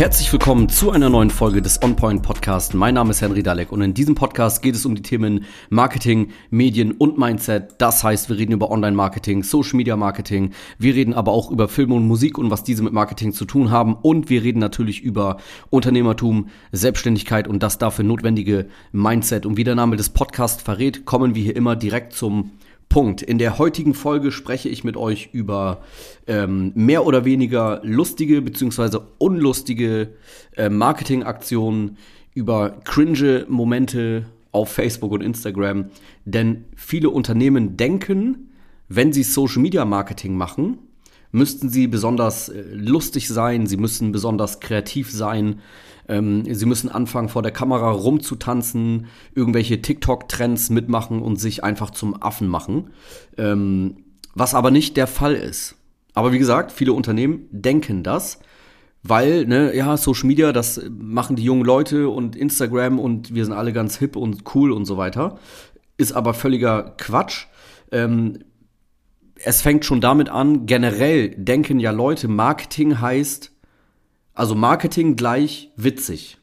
Herzlich willkommen zu einer neuen Folge des OnPoint Podcast. Mein Name ist Henry Dalek und in diesem Podcast geht es um die Themen Marketing, Medien und Mindset. Das heißt, wir reden über Online-Marketing, Social Media Marketing. Wir reden aber auch über Film und Musik und was diese mit Marketing zu tun haben. Und wir reden natürlich über Unternehmertum, Selbstständigkeit und das dafür notwendige Mindset. Und wie der Name des Podcasts verrät, kommen wir hier immer direkt zum Punkt. In der heutigen Folge spreche ich mit euch über ähm, mehr oder weniger lustige bzw. unlustige äh, Marketingaktionen, über cringe Momente auf Facebook und Instagram. Denn viele Unternehmen denken, wenn sie Social Media Marketing machen, müssten sie besonders äh, lustig sein, sie müssen besonders kreativ sein, ähm, sie müssen anfangen, vor der Kamera rumzutanzen, irgendwelche TikTok-Trends mitmachen und sich einfach zum Affen machen. Ähm, was aber nicht der Fall ist. Aber wie gesagt, viele Unternehmen denken das, weil, ne, ja, Social Media, das machen die jungen Leute und Instagram und wir sind alle ganz hip und cool und so weiter. Ist aber völliger Quatsch. Ähm, es fängt schon damit an, generell denken ja Leute, Marketing heißt, also Marketing gleich witzig.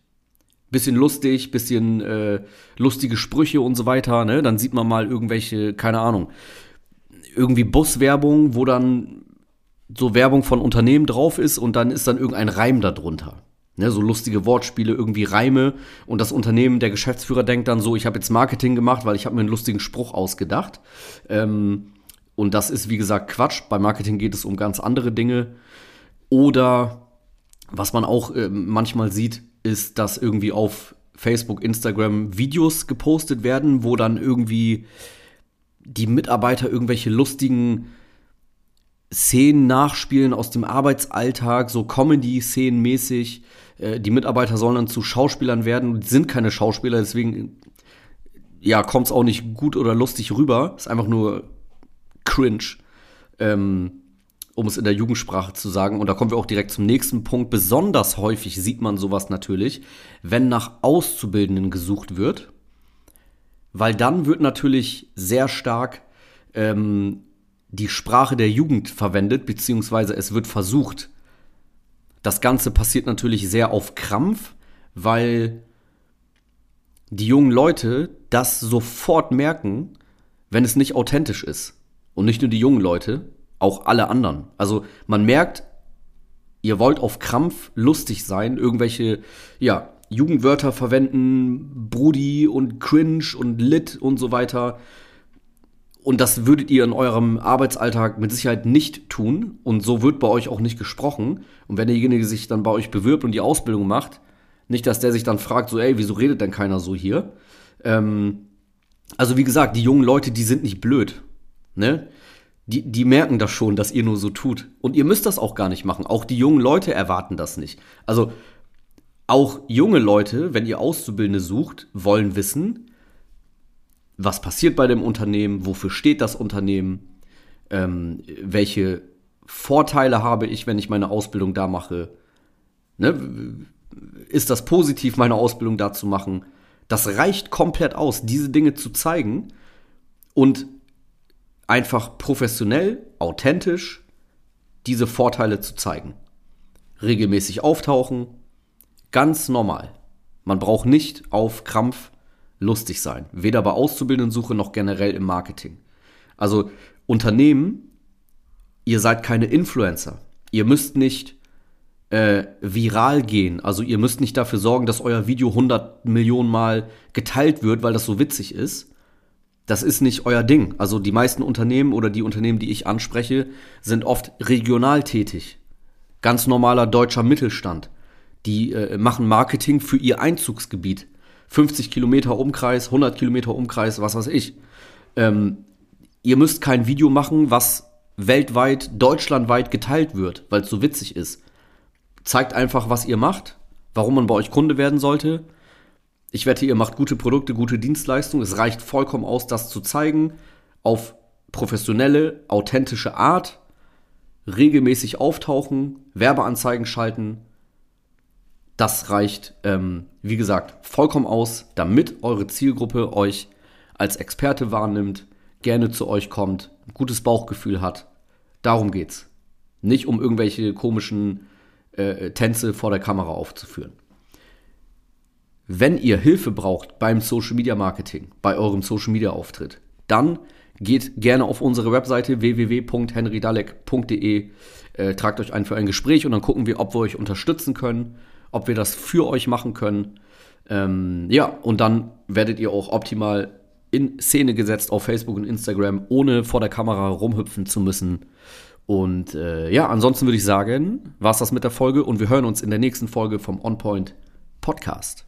Bisschen lustig, bisschen äh, lustige Sprüche und so weiter, ne? Dann sieht man mal irgendwelche, keine Ahnung, irgendwie Buswerbung, wo dann so Werbung von Unternehmen drauf ist und dann ist dann irgendein Reim darunter. Ne, so lustige Wortspiele, irgendwie Reime und das Unternehmen, der Geschäftsführer denkt dann so, ich habe jetzt Marketing gemacht, weil ich habe mir einen lustigen Spruch ausgedacht. Ähm, und das ist, wie gesagt, Quatsch. Bei Marketing geht es um ganz andere Dinge. Oder was man auch äh, manchmal sieht, ist, dass irgendwie auf Facebook, Instagram Videos gepostet werden, wo dann irgendwie die Mitarbeiter irgendwelche lustigen Szenen nachspielen aus dem Arbeitsalltag, so Comedy-Szenen mäßig. Äh, die Mitarbeiter sollen dann zu Schauspielern werden, die sind keine Schauspieler, deswegen ja, kommt es auch nicht gut oder lustig rüber. Ist einfach nur cringe. Ähm, um es in der Jugendsprache zu sagen. Und da kommen wir auch direkt zum nächsten Punkt. Besonders häufig sieht man sowas natürlich, wenn nach Auszubildenden gesucht wird, weil dann wird natürlich sehr stark ähm, die Sprache der Jugend verwendet, beziehungsweise es wird versucht. Das Ganze passiert natürlich sehr auf Krampf, weil die jungen Leute das sofort merken, wenn es nicht authentisch ist. Und nicht nur die jungen Leute, auch alle anderen. Also man merkt, ihr wollt auf Krampf lustig sein, irgendwelche, ja, Jugendwörter verwenden, Brudi und Cringe und Lit und so weiter. Und das würdet ihr in eurem Arbeitsalltag mit Sicherheit nicht tun. Und so wird bei euch auch nicht gesprochen. Und wenn derjenige sich dann bei euch bewirbt und die Ausbildung macht, nicht, dass der sich dann fragt, so, ey, wieso redet denn keiner so hier? Ähm, also wie gesagt, die jungen Leute, die sind nicht blöd. Ne? die, die merken das schon, dass ihr nur so tut. Und ihr müsst das auch gar nicht machen. Auch die jungen Leute erwarten das nicht. Also auch junge Leute, wenn ihr Auszubildende sucht, wollen wissen, was passiert bei dem Unternehmen, wofür steht das Unternehmen, ähm, welche Vorteile habe ich, wenn ich meine Ausbildung da mache. Ne? Ist das positiv, meine Ausbildung da zu machen? Das reicht komplett aus, diese Dinge zu zeigen und einfach professionell, authentisch diese Vorteile zu zeigen. Regelmäßig auftauchen, ganz normal. Man braucht nicht auf Krampf lustig sein, weder bei Auszubildendensuche noch generell im Marketing. Also Unternehmen, ihr seid keine Influencer. Ihr müsst nicht äh, viral gehen. Also ihr müsst nicht dafür sorgen, dass euer Video 100 Millionen Mal geteilt wird, weil das so witzig ist das ist nicht euer Ding. Also die meisten Unternehmen oder die Unternehmen, die ich anspreche, sind oft regional tätig. Ganz normaler deutscher Mittelstand. Die äh, machen Marketing für ihr Einzugsgebiet. 50 Kilometer Umkreis, 100 Kilometer Umkreis, was weiß ich. Ähm, ihr müsst kein Video machen, was weltweit, deutschlandweit geteilt wird, weil es so witzig ist. Zeigt einfach, was ihr macht, warum man bei euch Kunde werden sollte ich wette, ihr macht gute Produkte, gute Dienstleistungen. Es reicht vollkommen aus, das zu zeigen auf professionelle, authentische Art, regelmäßig auftauchen, Werbeanzeigen schalten. Das reicht, ähm, wie gesagt, vollkommen aus, damit eure Zielgruppe euch als Experte wahrnimmt, gerne zu euch kommt, ein gutes Bauchgefühl hat. Darum geht's. Nicht um irgendwelche komischen äh, Tänze vor der Kamera aufzuführen. Wenn ihr Hilfe braucht beim Social Media Marketing, bei eurem Social Media Auftritt, dann geht gerne auf unsere Webseite www.henrydalek.de, äh, tragt euch ein für ein Gespräch und dann gucken wir, ob wir euch unterstützen können, ob wir das für euch machen können. Ähm, ja, und dann werdet ihr auch optimal in Szene gesetzt auf Facebook und Instagram, ohne vor der Kamera rumhüpfen zu müssen. Und äh, ja, ansonsten würde ich sagen, war es das mit der Folge und wir hören uns in der nächsten Folge vom On Point Podcast.